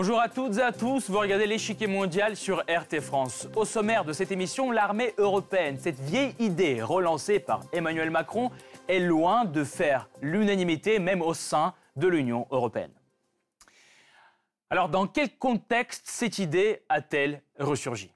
Bonjour à toutes et à tous, vous regardez l'échiquier mondial sur RT France. Au sommaire de cette émission, l'armée européenne, cette vieille idée relancée par Emmanuel Macron, est loin de faire l'unanimité même au sein de l'Union européenne. Alors dans quel contexte cette idée a-t-elle ressurgi?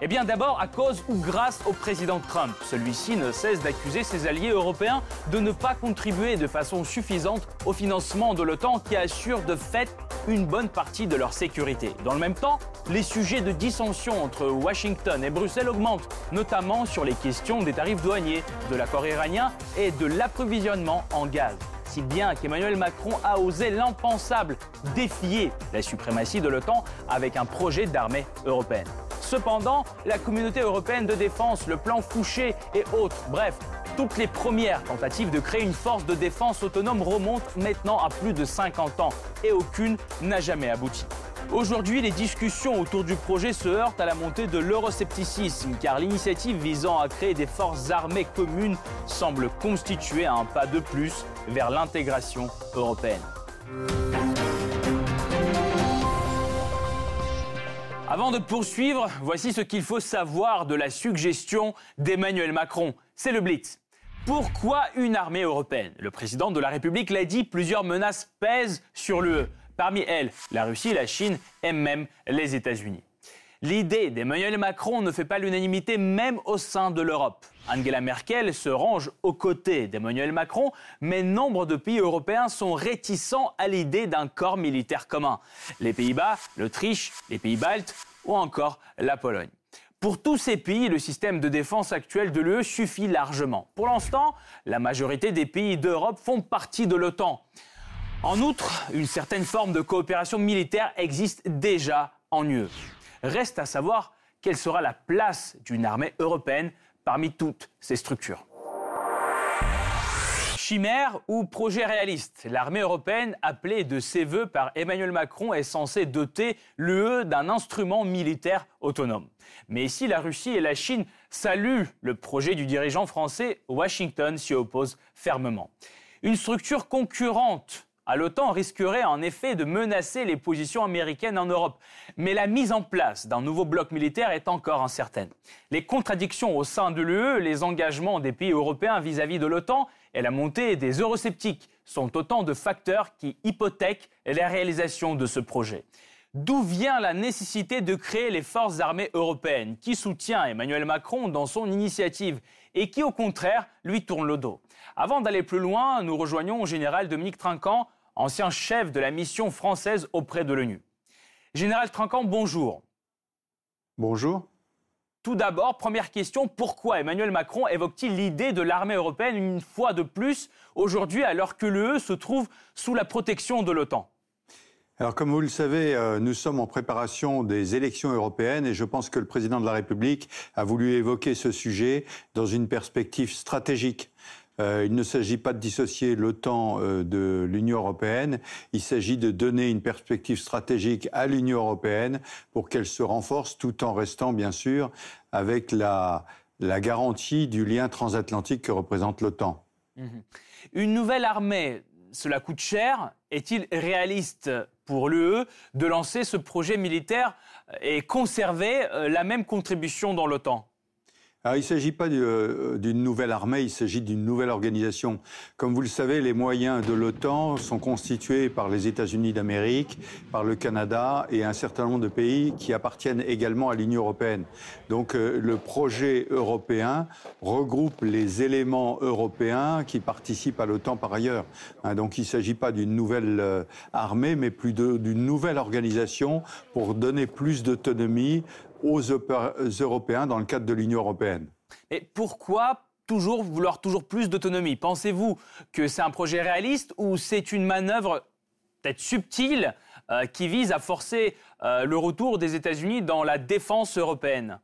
Eh bien d'abord à cause ou grâce au président Trump. Celui-ci ne cesse d'accuser ses alliés européens de ne pas contribuer de façon suffisante au financement de l'OTAN qui assure de fait une bonne partie de leur sécurité. Dans le même temps, les sujets de dissension entre Washington et Bruxelles augmentent, notamment sur les questions des tarifs douaniers, de l'accord iranien et de l'approvisionnement en gaz si bien qu'Emmanuel Macron a osé l'impensable, défier la suprématie de l'OTAN avec un projet d'armée européenne. Cependant, la communauté européenne de défense, le plan Fouché et autres, bref, toutes les premières tentatives de créer une force de défense autonome remontent maintenant à plus de 50 ans et aucune n'a jamais abouti. Aujourd'hui, les discussions autour du projet se heurtent à la montée de l'euroscepticisme, car l'initiative visant à créer des forces armées communes semble constituer un pas de plus vers l'intégration européenne. Avant de poursuivre, voici ce qu'il faut savoir de la suggestion d'Emmanuel Macron. C'est le Blitz. Pourquoi une armée européenne? Le président de la République l'a dit, plusieurs menaces pèsent sur l'UE. Parmi elles, la Russie, la Chine et même les États-Unis. L'idée d'Emmanuel Macron ne fait pas l'unanimité même au sein de l'Europe. Angela Merkel se range aux côtés d'Emmanuel Macron, mais nombre de pays européens sont réticents à l'idée d'un corps militaire commun. Les Pays-Bas, l'Autriche, les pays baltes ou encore la Pologne. Pour tous ces pays, le système de défense actuel de l'UE suffit largement. Pour l'instant, la majorité des pays d'Europe font partie de l'OTAN. En outre, une certaine forme de coopération militaire existe déjà en UE. Reste à savoir quelle sera la place d'une armée européenne parmi toutes ces structures. Chimère ou projet réaliste? L'armée européenne, appelée de ses voeux par Emmanuel Macron, est censée doter l'UE d'un instrument militaire autonome. Mais ici, la Russie et la Chine saluent le projet du dirigeant français, Washington s'y oppose fermement. Une structure concurrente à l'OTAN risquerait en effet de menacer les positions américaines en Europe. Mais la mise en place d'un nouveau bloc militaire est encore incertaine. Les contradictions au sein de l'UE, les engagements des pays européens vis-à-vis de l'OTAN et la montée des eurosceptiques sont autant de facteurs qui hypothèquent la réalisation de ce projet. D'où vient la nécessité de créer les forces armées européennes? Qui soutient Emmanuel Macron dans son initiative? Et qui, au contraire, lui tourne le dos? Avant d'aller plus loin, nous rejoignons au général Dominique Trinquant, ancien chef de la mission française auprès de l'ONU. Général Trinquant, bonjour. Bonjour. Tout d'abord, première question, pourquoi Emmanuel Macron évoque-t-il l'idée de l'armée européenne une fois de plus aujourd'hui alors que l'UE se trouve sous la protection de l'OTAN? Alors, comme vous le savez, euh, nous sommes en préparation des élections européennes et je pense que le président de la République a voulu évoquer ce sujet dans une perspective stratégique. Euh, il ne s'agit pas de dissocier l'OTAN euh, de l'Union européenne. Il s'agit de donner une perspective stratégique à l'Union européenne pour qu'elle se renforce tout en restant, bien sûr, avec la, garantie du lien transatlantique que représente l'OTAN. Mhm. Une nouvelle armée, cela coûte cher. Est-il réaliste pour l'UE de lancer ce projet militaire et conserver euh, la même contribution dans l'OTAN? Alors, il ne s'agit pas euh, d'une nouvelle armée, il s'agit d'une nouvelle organisation. Comme vous le savez, les moyens de l'OTAN sont constitués par les États-Unis d'Amérique, par le Canada et un certain nombre de pays qui appartiennent également à l'Union européenne. Donc euh, le projet européen regroupe les éléments européens qui participent à l'OTAN par ailleurs. Hein, donc il ne s'agit pas d'une nouvelle euh, armée, mais plus d'une nouvelle organisation pour donner plus d'autonomie aux Européens dans le cadre de l'Union européenne. Et pourquoi toujours vouloir toujours plus d'autonomie? Pensez-vous que c'est un projet réaliste ou c'est une manœuvre peut-être subtile euh, qui vise à forcer euh, le retour des États-Unis dans la défense européenne?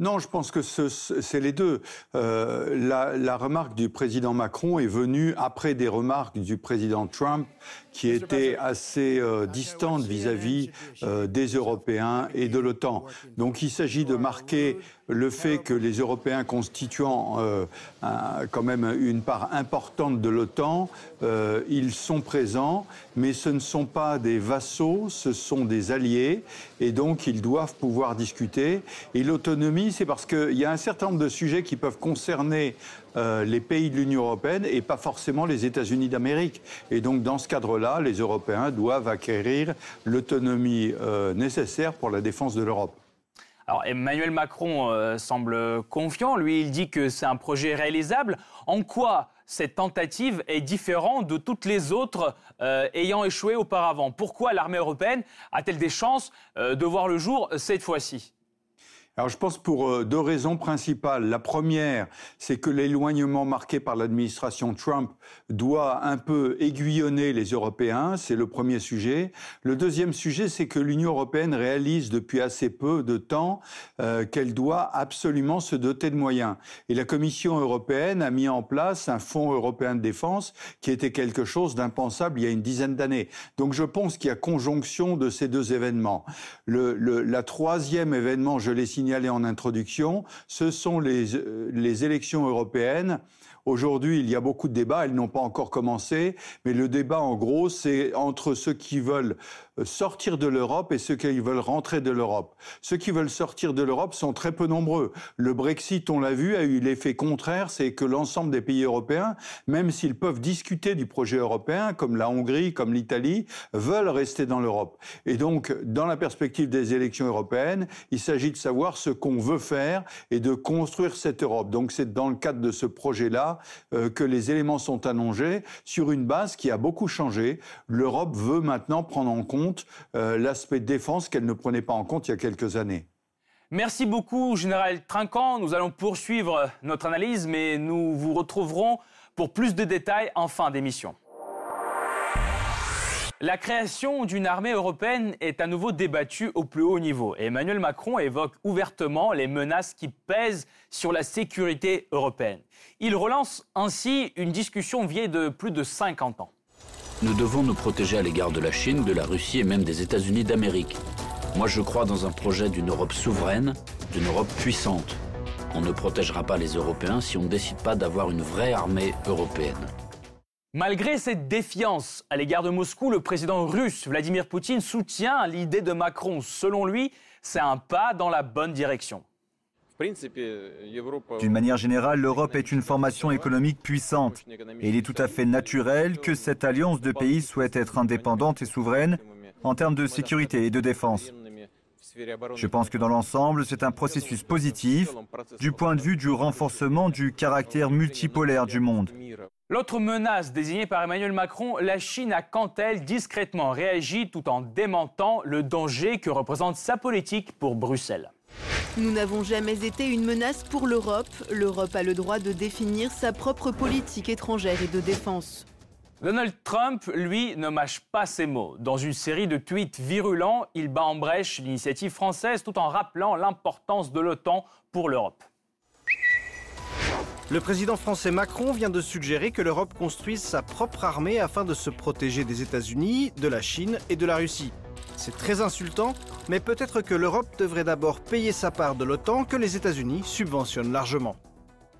Non, je pense que c'est les deux. Euh, la, remarque du président Macron est venue après des remarques du président Trump qui étaient assez euh, distantes vis-à-vis euh, des Européens et de l'OTAN. Donc il s'agit de marquer le fait que les Européens constituant quand même une part importante de l'OTAN, ils sont présents, mais ce ne sont pas des vassaux, ce sont des alliés, et donc ils doivent pouvoir discuter. Et l'autonomie c'est parce qu'il y a un certain nombre de sujets qui peuvent concerner euh, les pays de l'Union européenne et pas forcément les États-Unis d'Amérique. Et donc, dans ce cadre-là, les Européens doivent acquérir l'autonomie euh, nécessaire pour la défense de l'Europe. Alors Emmanuel Macron euh, semble confiant, lui il dit que c'est un projet réalisable. En quoi cette tentative est différente de toutes les autres ayant échoué auparavant? Pourquoi l'armée européenne a-t-elle des chances de voir le jour cette fois-ci? Alors je pense pour euh, deux raisons principales. La première, c'est que l'éloignement marqué par l'administration Trump doit un peu aiguillonner les Européens, c'est le premier sujet. Le deuxième sujet, c'est que l'Union européenne réalise depuis assez peu de temps euh, qu'elle doit absolument se doter de moyens. Et la Commission européenne a mis en place un fonds européen de défense qui était quelque chose d'impensable il y a une dizaine d'années. Donc je pense qu'il y a conjonction de ces deux événements. Le, la troisième événement, je l'ai signé signalé en introduction, ce sont les, euh, les élections européennes Aujourd'hui, il y a beaucoup de débats, elles n'ont pas encore commencé, mais le débat, en gros, c'est entre ceux qui veulent euh, sortir de l'Europe et ceux qui veulent rentrer de l'Europe. Ceux qui veulent sortir de l'Europe sont très peu nombreux. Le Brexit, on l'a vu, a eu l'effet contraire, c'est que l'ensemble des pays européens, même s'ils peuvent discuter du projet européen, comme la Hongrie, comme l'Italie, veulent rester dans l'Europe. Et donc, dans la perspective des élections européennes, il s'agit de savoir ce qu'on veut faire et de construire cette Europe. Donc, c'est dans le cadre de ce projet-là euh, que les éléments sont annoncés sur une base qui a beaucoup changé. L'Europe veut maintenant prendre en compte euh, l'aspect défense qu'elle ne prenait pas en compte il y a quelques années. Merci beaucoup, Général Trinquant. Nous allons poursuivre notre analyse, mais nous vous retrouverons pour plus de détails en fin d'émission. La création d'une armée européenne est à nouveau débattue au plus haut niveau. Emmanuel Macron évoque ouvertement les menaces qui pèsent sur la sécurité européenne. Il relance ainsi une discussion vieille de plus de 50 ans. Nous devons nous protéger à l'égard de la Chine, de la Russie et même des États-Unis d'Amérique. Moi, je crois dans un projet d'une Europe souveraine, d'une Europe puissante. On ne protégera pas les Européens si on ne décide pas d'avoir une vraie armée européenne. Malgré cette défiance à l'égard de Moscou, le président russe Vladimir Poutine soutient l'idée de Macron. Selon lui, c'est un pas dans la bonne direction. D'une manière générale, l'Europe est une formation économique puissante et il est tout à fait naturel que cette alliance de pays souhaite être indépendante et souveraine en termes de sécurité et de défense. Je pense que dans l'ensemble, c'est un processus positif du point de vue du renforcement du caractère multipolaire du monde. L'autre menace désignée par Emmanuel Macron, la Chine a quant elle discrètement réagi tout en démentant le danger que représente sa politique pour Bruxelles. Nous n'avons jamais été une menace pour l'Europe. L'Europe a le droit de définir sa propre politique étrangère et de défense. Donald Trump, lui, ne mâche pas ses mots. Dans une série de tweets virulents, il bat en brèche l'initiative française tout en rappelant l'importance de l'OTAN pour l'Europe. Le président français Macron vient de suggérer que l'Europe construise sa propre armée afin de se protéger des États-Unis, de la Chine et de la Russie. C'est très insultant, mais peut-être que l'Europe devrait d'abord payer sa part de l'OTAN que les États-Unis subventionnent largement.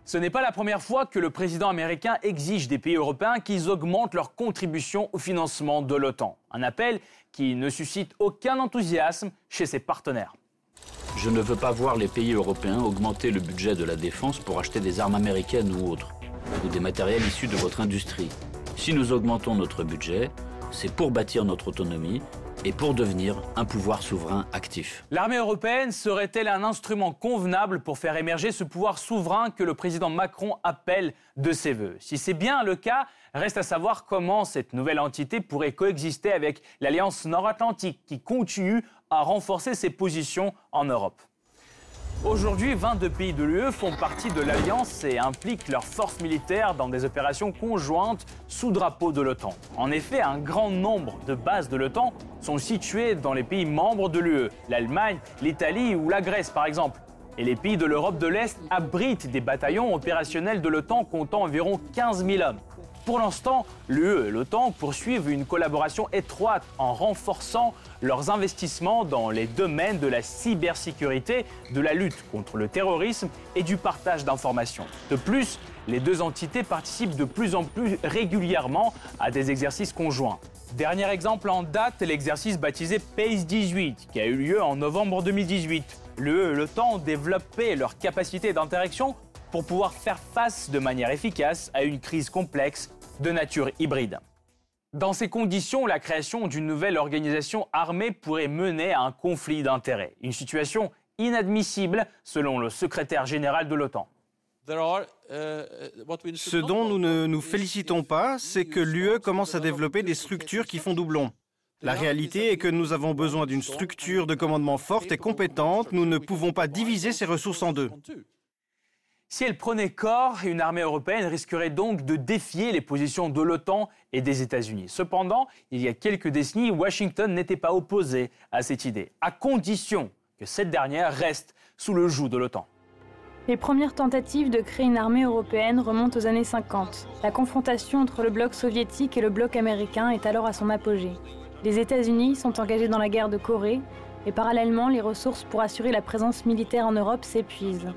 Ce n'est pas la première fois que le président américain exige des pays européens qu'ils augmentent leur contribution au financement de l'OTAN. Un appel qui ne suscite aucun enthousiasme chez ses partenaires. Je ne veux pas voir les pays européens augmenter le budget de la défense pour acheter des armes américaines ou autres, ou des matériels issus de votre industrie. Si nous augmentons notre budget, c'est pour bâtir notre autonomie et pour devenir un pouvoir souverain actif. L'armée européenne serait-elle un instrument convenable pour faire émerger ce pouvoir souverain que le président Macron appelle de ses voeux? Si c'est bien le cas, reste à savoir comment cette nouvelle entité pourrait coexister avec l'Alliance nord-atlantique qui continue à renforcer ses positions en Europe. Aujourd'hui, 22 pays de l'UE font partie de l'Alliance et impliquent leurs forces militaires dans des opérations conjointes sous drapeau de l'OTAN. En effet, un grand nombre de bases de l'OTAN sont situées dans les pays membres de l'UE, l'Allemagne, l'Italie ou la Grèce par exemple. et les pays de l'Europe de l'Est abritent des bataillons opérationnels de l'OTAN comptant environ 15 000 hommes. Pour l'instant, l'UE et l'OTAN poursuivent une collaboration étroite en renforçant leurs investissements dans les domaines de la cybersécurité, de la lutte contre le terrorisme et du partage d'informations. De plus, les deux entités participent de plus en plus régulièrement à des exercices conjoints. Dernier exemple en date, l'exercice baptisé PACE 18, qui a eu lieu en novembre 2018. L'UE et l'OTAN ont développé leur capacité d'interaction pour pouvoir faire face de manière efficace à une crise complexe de nature hybride. Dans ces conditions, la création d'une nouvelle organisation armée pourrait mener à un conflit d'intérêts, une situation inadmissible selon le secrétaire général de l'OTAN. Ce dont nous ne nous félicitons pas, c'est que l'UE commence à développer des structures qui font doublon. La réalité est que nous avons besoin d'une structure de commandement forte et compétente. Nous ne pouvons pas diviser ces ressources en deux. Si elle prenait corps, une armée européenne risquerait donc de défier les positions de l'OTAN et des États-Unis. Cependant, il y a quelques décennies, Washington n'était pas opposé à cette idée, à condition que cette dernière reste sous le joug de l'OTAN. Les premières tentatives de créer une armée européenne remontent aux années 50. La confrontation entre le bloc soviétique et le bloc américain est alors à son apogée. Les États-Unis sont engagés dans la guerre de Corée et parallèlement, les ressources pour assurer la présence militaire en Europe s'épuisent.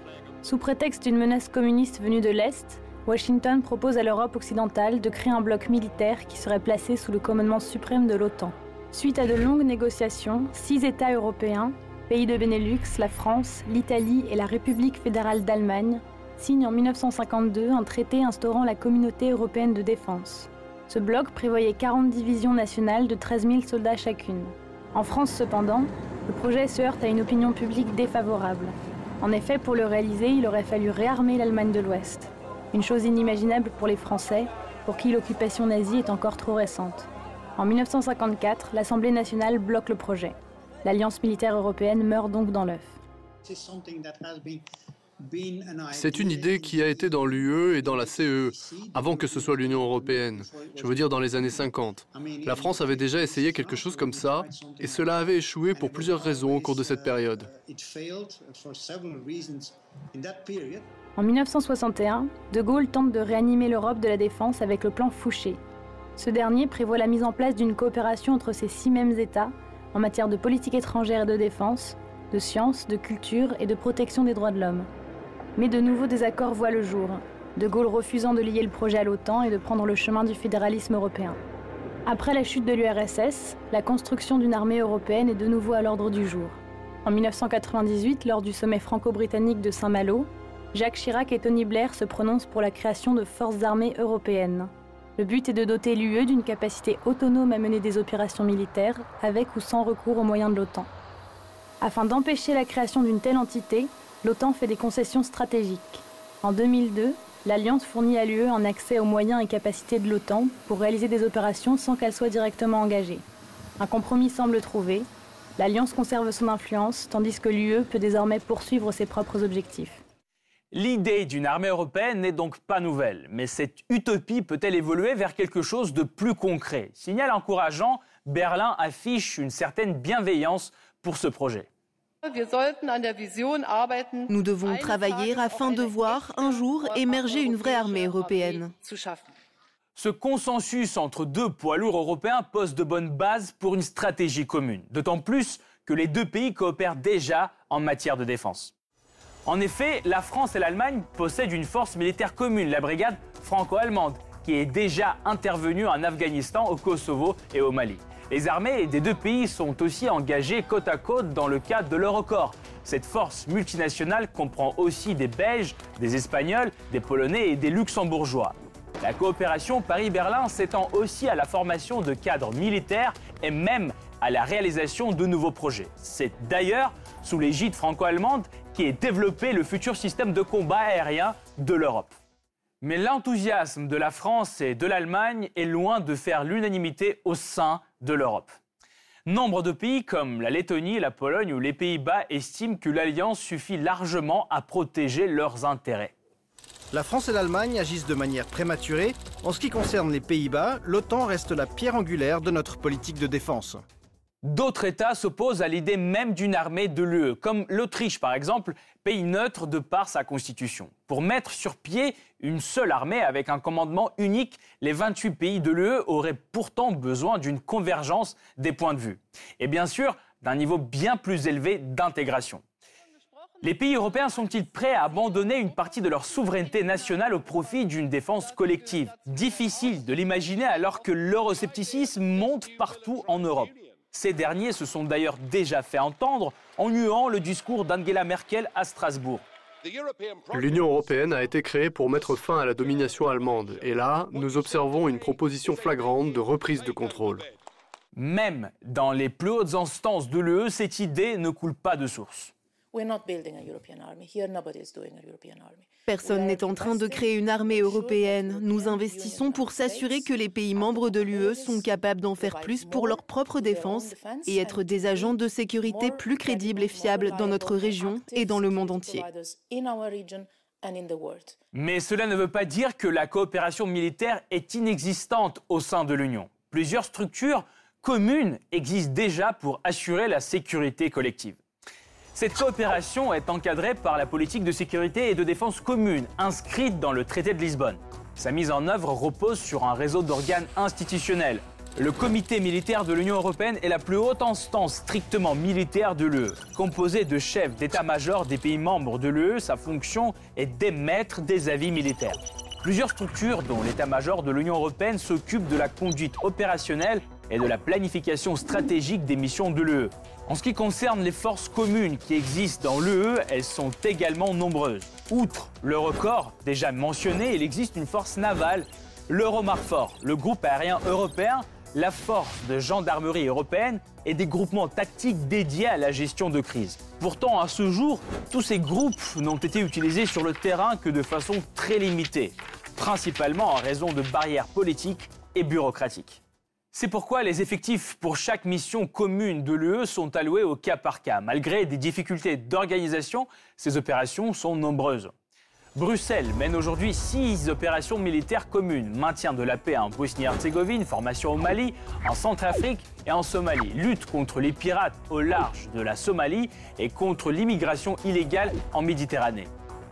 Sous prétexte d'une menace communiste venue de l'Est, Washington propose à l'Europe occidentale de créer un bloc militaire qui serait placé sous le commandement suprême de l'OTAN. Suite à de longues négociations, six États européens, pays de Benelux, la France, l'Italie et la République fédérale d'Allemagne, signent en 1952 un traité instaurant la communauté européenne de défense. Ce bloc prévoyait 40 divisions nationales de 13 000 soldats chacune. En France cependant, le projet se heurte à une opinion publique défavorable. En effet, pour le réaliser, il aurait fallu réarmer l'Allemagne de l'Ouest. Une chose inimaginable pour les Français, pour qui l'occupation nazie est encore trop récente. En 1954, l'Assemblée nationale bloque le projet. L'alliance militaire européenne meurt donc dans l'œuf. C'est une idée qui a été dans l'UE et dans la CE, avant que ce soit l'Union européenne, je veux dire dans les années 50. La France avait déjà essayé quelque chose comme ça, et cela avait échoué pour plusieurs raisons au cours de cette période. En 1961, De Gaulle tente de réanimer l'Europe de la défense avec le plan Fouché. Ce dernier prévoit la mise en place d'une coopération entre ces six mêmes États en matière de politique étrangère et de défense, de sciences, de culture et de protection des droits de l'homme. Mais de nouveaux désaccords voient le jour, De Gaulle refusant de lier le projet à l'OTAN et de prendre le chemin du fédéralisme européen. Après la chute de l'URSS, la construction d'une armée européenne est de nouveau à l'ordre du jour. En 1998, lors du sommet franco-britannique de Saint-Malo, Jacques Chirac et Tony Blair se prononcent pour la création de forces armées européennes. Le but est de doter l'UE d'une capacité autonome à mener des opérations militaires, avec ou sans recours aux moyens de l'OTAN. Afin d'empêcher la création d'une telle entité, l'OTAN fait des concessions stratégiques. En 2002, l'Alliance fournit à l'UE un accès aux moyens et capacités de l'OTAN pour réaliser des opérations sans qu'elle soit directement engagée. Un compromis semble trouvé. L'Alliance conserve son influence, tandis que l'UE peut désormais poursuivre ses propres objectifs. L'idée d'une armée européenne n'est donc pas nouvelle, mais cette utopie peut-elle évoluer vers quelque chose de plus concret? Signal encourageant, Berlin affiche une certaine bienveillance pour ce projet. Nous devons travailler afin de voir un jour émerger une vraie armée européenne. Ce consensus entre deux poids lourds européens pose de bonnes bases pour une stratégie commune, d'autant plus que les deux pays coopèrent déjà en matière de défense. En effet, la France et l'Allemagne possèdent une force militaire commune, la brigade franco-allemande, qui est déjà intervenue en Afghanistan, au Kosovo et au Mali. Les armées des deux pays sont aussi engagées côte à côte dans le cadre de l'Eurocorps. Cette force multinationale comprend aussi des Belges, des Espagnols, des Polonais et des Luxembourgeois. La coopération Paris-Berlin s'étend aussi à la formation de cadres militaires et même à la réalisation de nouveaux projets. C'est d'ailleurs sous l'égide franco-allemande qui est développé le futur système de combat aérien de l'Europe. Mais l'enthousiasme de la France et de l'Allemagne est loin de faire l'unanimité au sein de l'Europe. Nombre de pays comme la Lettonie, la Pologne ou les Pays-Bas estiment que l'alliance suffit largement à protéger leurs intérêts. La France et l'Allemagne agissent de manière prématurée. En ce qui concerne les Pays-Bas, l'OTAN reste la pierre angulaire de notre politique de défense. D'autres États s'opposent à l'idée même d'une armée de l'UE, comme l'Autriche par exemple, pays neutre de par sa constitution. Pour mettre sur pied une seule armée avec un commandement unique, les 28 pays de l'UE auraient pourtant besoin d'une convergence des points de vue. Et bien sûr, d'un niveau bien plus élevé d'intégration. Les pays européens sont-ils prêts à abandonner une partie de leur souveraineté nationale au profit d'une défense collective? Difficile de l'imaginer alors que l'euroscepticisme monte partout en Europe. Ces derniers se sont d'ailleurs déjà fait entendre en nuant le discours d'Angela Merkel à Strasbourg. L'Union européenne a été créée pour mettre fin à la domination allemande. Et là, nous observons une proposition flagrante de reprise de contrôle. Même dans les plus hautes instances de l'UE, cette idée ne coule pas de source. Personne n'est en train de créer une armée européenne. Nous investissons pour s'assurer que les pays membres de l'UE sont capables d'en faire plus pour leur propre défense et être des agents de sécurité plus crédibles et fiables dans notre région et dans le monde entier. Mais cela ne veut pas dire que la coopération militaire est inexistante au sein de l'Union. Plusieurs structures communes existent déjà pour assurer la sécurité collective. Cette coopération est encadrée par la politique de sécurité et de défense commune, inscrite dans le traité de Lisbonne. Sa mise en œuvre repose sur un réseau d'organes institutionnels. Le comité militaire de l'Union européenne est la plus haute instance strictement militaire de l'UE. Composé de chefs d'état-major des pays membres de l'UE, sa fonction est d'émettre des avis militaires. Plusieurs structures, dont l'état-major de l'Union européenne, s'occupent de la conduite opérationnelle et de la planification stratégique des missions de l'UE. En ce qui concerne les forces communes qui existent dans l'UE, elles sont également nombreuses. Outre le record déjà mentionné, il existe une force navale, l'Euromarfor, le groupe aérien européen, la force de gendarmerie européenne et des groupements tactiques dédiés à la gestion de crise. Pourtant, à ce jour, tous ces groupes n'ont été utilisés sur le terrain que de façon très limitée, principalement en raison de barrières politiques et bureaucratiques. C'est pourquoi les effectifs pour chaque mission commune de l'UE sont alloués au cas par cas. Malgré des difficultés d'organisation, ces opérations sont nombreuses. Bruxelles mène aujourd'hui six opérations militaires communes. Maintien de la paix en Bosnie-Herzégovine, formation au Mali, en Centrafrique et en Somalie. Lutte contre les pirates au large de la Somalie et contre l'immigration illégale en Méditerranée.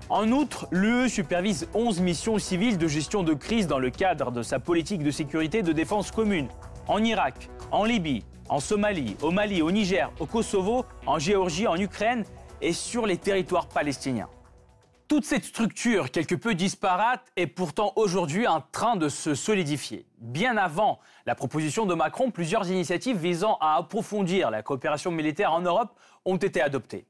En outre, l'UE supervise 11 missions civiles de gestion de crise dans le cadre de sa politique de sécurité et de défense commune en Irak, en Libye, en Somalie, au Mali, au Niger, au Kosovo, en Géorgie, en Ukraine et sur les territoires palestiniens. Toute cette structure, quelque peu disparate, est pourtant aujourd'hui en train de se solidifier. Bien avant la proposition de Macron, plusieurs initiatives visant à approfondir la coopération militaire en Europe ont été adoptées.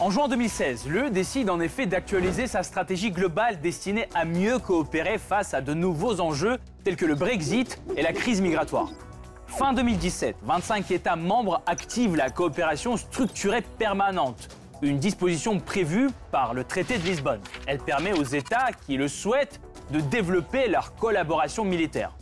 En juin 2016, l'UE décide en effet d'actualiser sa stratégie globale destinée à mieux coopérer face à de nouveaux enjeux tels que le Brexit et la crise migratoire. Fin 2017, 25 États membres activent la coopération structurée permanente, une disposition prévue par le traité de Lisbonne. Elle permet aux États qui le souhaitent de développer leur collaboration militaire.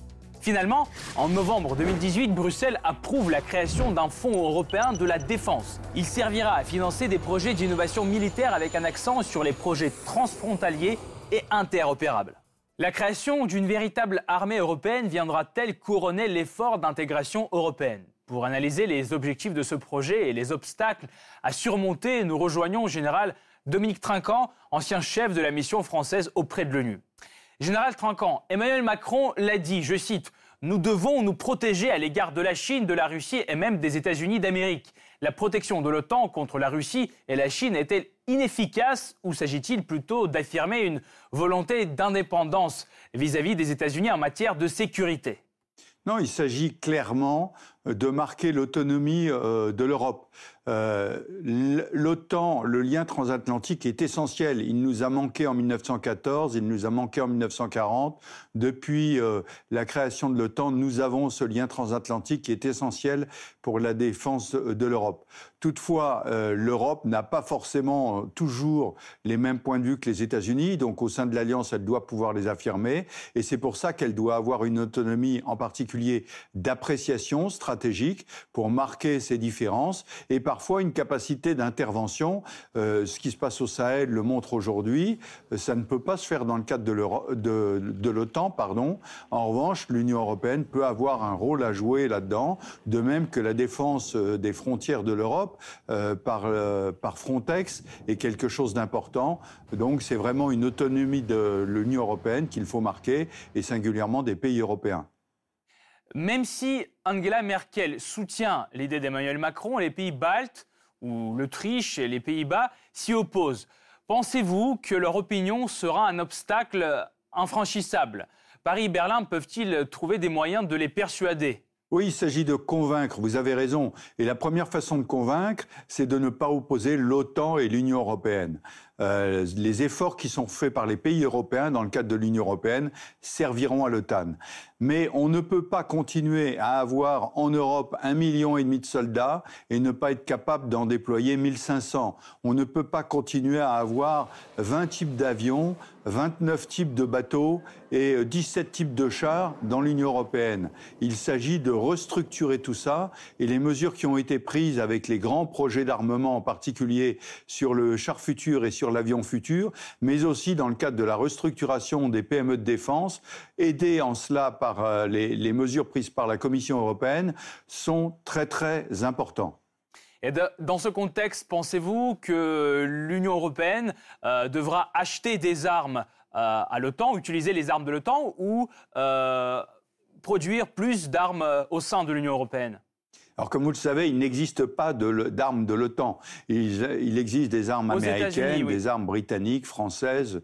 Finalement, en novembre 2018, Bruxelles approuve la création d'un fonds européen de la défense. Il servira à financer des projets d'innovation militaire avec un accent sur les projets transfrontaliers et interopérables. La création d'une véritable armée européenne viendra-t-elle couronner l'effort d'intégration européenne? Pour analyser les objectifs de ce projet et les obstacles à surmonter, nous rejoignons au général Dominique Trinquant, ancien chef de la mission française auprès de l'ONU. Général Trinquant, Emmanuel Macron l'a dit, je cite, Nous devons nous protéger à l'égard de la Chine, de la Russie et même des États-Unis d'Amérique. La protection de l'OTAN contre la Russie et la Chine est-elle inefficace ou s'agit-il plutôt d'affirmer une volonté d'indépendance vis-à-vis des États-Unis en matière de sécurité? Non, il s'agit clairement de marquer l'autonomie euh, de l'Europe. Euh, L'OTAN, le lien transatlantique est essentiel. Il nous a manqué en 1914, il nous a manqué en 1940. Depuis euh, la création de l'OTAN, nous avons ce lien transatlantique qui est essentiel pour la défense de l'Europe. Toutefois, euh, l'Europe n'a pas forcément toujours les mêmes points de vue que les États-Unis. Donc, au sein de l'Alliance, elle doit pouvoir les affirmer. Et c'est pour ça qu'elle doit avoir une autonomie, en particulier d'appréciation stratégique pour marquer ces différences et parfois une capacité d'intervention. Euh, ce qui se passe au Sahel le montre aujourd'hui. Euh, ça ne peut pas se faire dans le cadre de l'OTAN. Pardon. En revanche, l'Union européenne peut avoir un rôle à jouer là-dedans, de même que la défense euh, des frontières de l'Europe par, par Frontex est quelque chose d'important. Donc c'est vraiment une autonomie de l'Union européenne qu'il faut marquer, et singulièrement des pays européens. Même si Angela Merkel soutient l'idée d'Emmanuel Macron, les pays baltes ou l'Autriche et les Pays-Bas s'y opposent. Pensez-vous que leur opinion sera un obstacle infranchissable? Paris et Berlin peuvent-ils trouver des moyens de les persuader? Oui, il s'agit de convaincre, vous avez raison. Et la première façon de convaincre, c'est de ne pas opposer l'OTAN et l'Union européenne. Euh, les efforts qui sont faits par les pays européens dans le cadre de l'Union européenne serviront à l'OTAN. Mais on ne peut pas continuer à avoir en Europe un million et demi de soldats et ne pas être capable d'en déployer 1500. On ne peut pas continuer à avoir 20 types d'avions, 29 types de bateaux et 17 types de chars dans l'Union européenne. Il s'agit de restructurer tout ça et les mesures qui ont été prises avec les grands projets d'armement, en particulier sur le char futur et sur l'avion futur, mais aussi dans le cadre de la restructuration des PME de défense, aidés en cela par euh, les, mesures prises par la Commission européenne, sont très très importants. Et dans ce contexte, pensez-vous que l'Union européenne euh, devra acheter des armes euh, à l'OTAN, utiliser les armes de l'OTAN ou produire plus d'armes au sein de l'Union européenne? Alors, comme vous le savez, il n'existe pas d'armes de l'OTAN. Il, existe des armes américaines, des armes britanniques, françaises.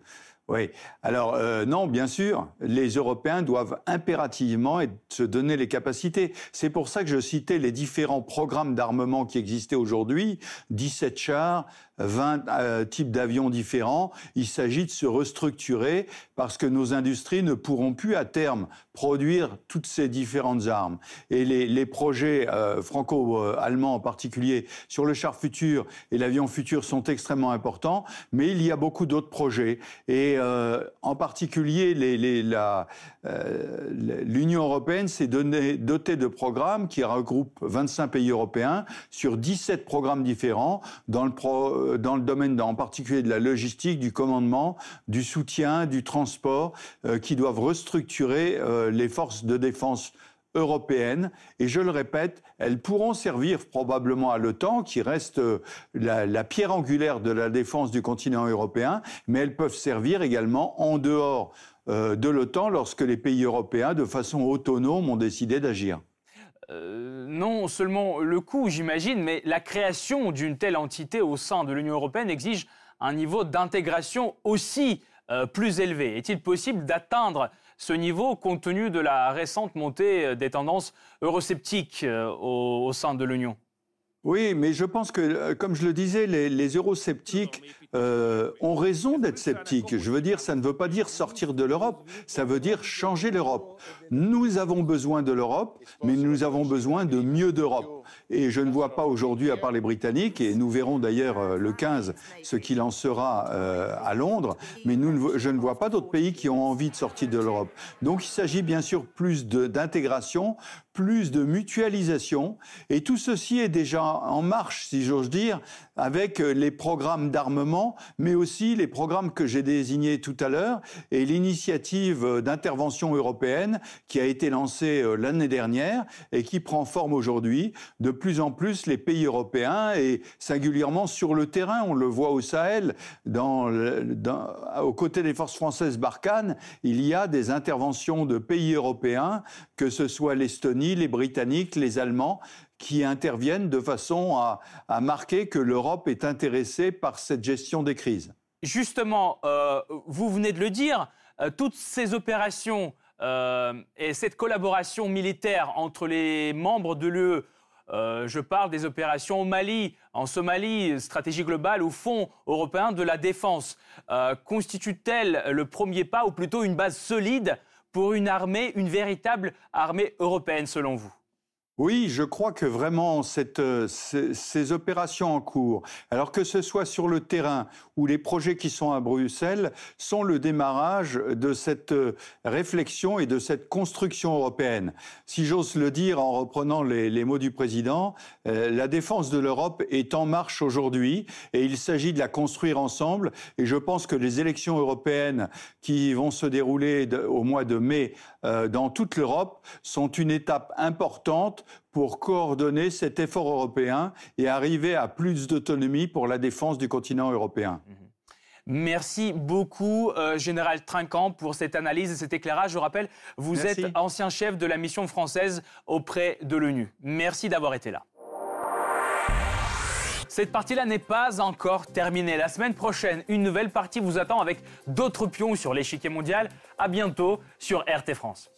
Oui. Alors euh, non, bien sûr, les Européens doivent impérativement se donner les capacités. C'est pour ça que je citais les différents programmes d'armement qui existaient aujourd'hui, 17 chars, 20 euh, types d'avions différents. Il s'agit de se restructurer parce que nos industries ne pourront plus à terme produire toutes ces différentes armes. Et les, projets euh, franco-allemands en particulier sur le char futur et l'avion futur sont extrêmement importants, mais il y a beaucoup d'autres projets. Et euh, en particulier, l'Union européenne s'est dotée de programmes qui regroupent 25 pays européens sur 17 programmes différents dans le pro, euh, dans le domaine en particulier de la logistique, du commandement, du soutien, du transport, euh, qui doivent restructurer euh, les forces de défense européennes. Et je le répète, elles pourront servir probablement à l'OTAN, qui reste la, pierre angulaire de la défense du continent européen, mais elles peuvent servir également en dehors de l'OTAN lorsque les pays européens, de façon autonome, ont décidé d'agir. Euh, non seulement le coût, j'imagine, mais la création d'une telle entité au sein de l'Union européenne exige un niveau d'intégration aussi euh, plus élevé. Est-il possible d'atteindre ce niveau compte tenu de la récente montée euh, des tendances eurosceptiques au, sein de l'Union? Oui, mais je pense que, comme je le disais, les, les eurosceptiques euh, ont raison d'être sceptiques. Je veux dire, ça ne veut pas dire sortir de l'Europe, ça veut dire changer l'Europe. Nous avons besoin de l'Europe, mais nous avons besoin de mieux d'Europe. Et je ne vois pas aujourd'hui, à part les Britanniques, et nous verrons d'ailleurs euh, le 15 ce qu'il en sera euh, à Londres, mais je ne vois pas d'autres pays qui ont envie de sortir de l'Europe. Donc il s'agit bien sûr plus d'intégration, plus de mutualisation, et tout ceci est déjà en marche, si j'ose dire, avec euh, les programmes d'armement, mais aussi les programmes que j'ai désignés tout à l'heure, et l'initiative d'intervention européenne qui a été lancée l'année dernière et qui prend forme aujourd'hui. De plus en plus les pays européens et singulièrement sur le terrain, on le voit au Sahel, aux côtés des forces françaises Barkhane, il y a des interventions de pays européens, que ce soit l'Estonie, les Britanniques, les Allemands, qui interviennent de façon à, marquer que l'Europe est intéressée par cette gestion des crises. Justement, euh, vous venez de le dire, euh, toutes ces opérations euh, et cette collaboration militaire entre les membres de l'UE euh, je parle des opérations au Mali, en Somalie, stratégie globale ou fonds européen de la défense. Constitue-t-elle le premier pas ou plutôt une base solide pour une armée, une véritable armée européenne selon vous? Oui, je crois que vraiment euh, ces, opérations en cours, alors que ce soit sur le terrain ou les projets qui sont à Bruxelles, sont le démarrage de cette euh, réflexion et de cette construction européenne. Si j'ose le dire en reprenant les, mots du président, euh, la défense de l'Europe est en marche aujourd'hui et il s'agit de la construire ensemble. Et je pense que les élections européennes qui vont se dérouler au mois de mai dans toute l'Europe sont une étape importante pour coordonner cet effort européen et arriver à plus d'autonomie pour la défense du continent européen. Mhm. Merci beaucoup, euh, Général Trinquant, pour cette analyse et cet éclairage. Je rappelle, vous êtes ancien chef de la mission française auprès de l'ONU. Merci d'avoir été là. Cette partie-là n'est pas encore terminée. La semaine prochaine, une nouvelle partie vous attend avec d'autres pions sur l'échiquier mondial. À bientôt sur RT France.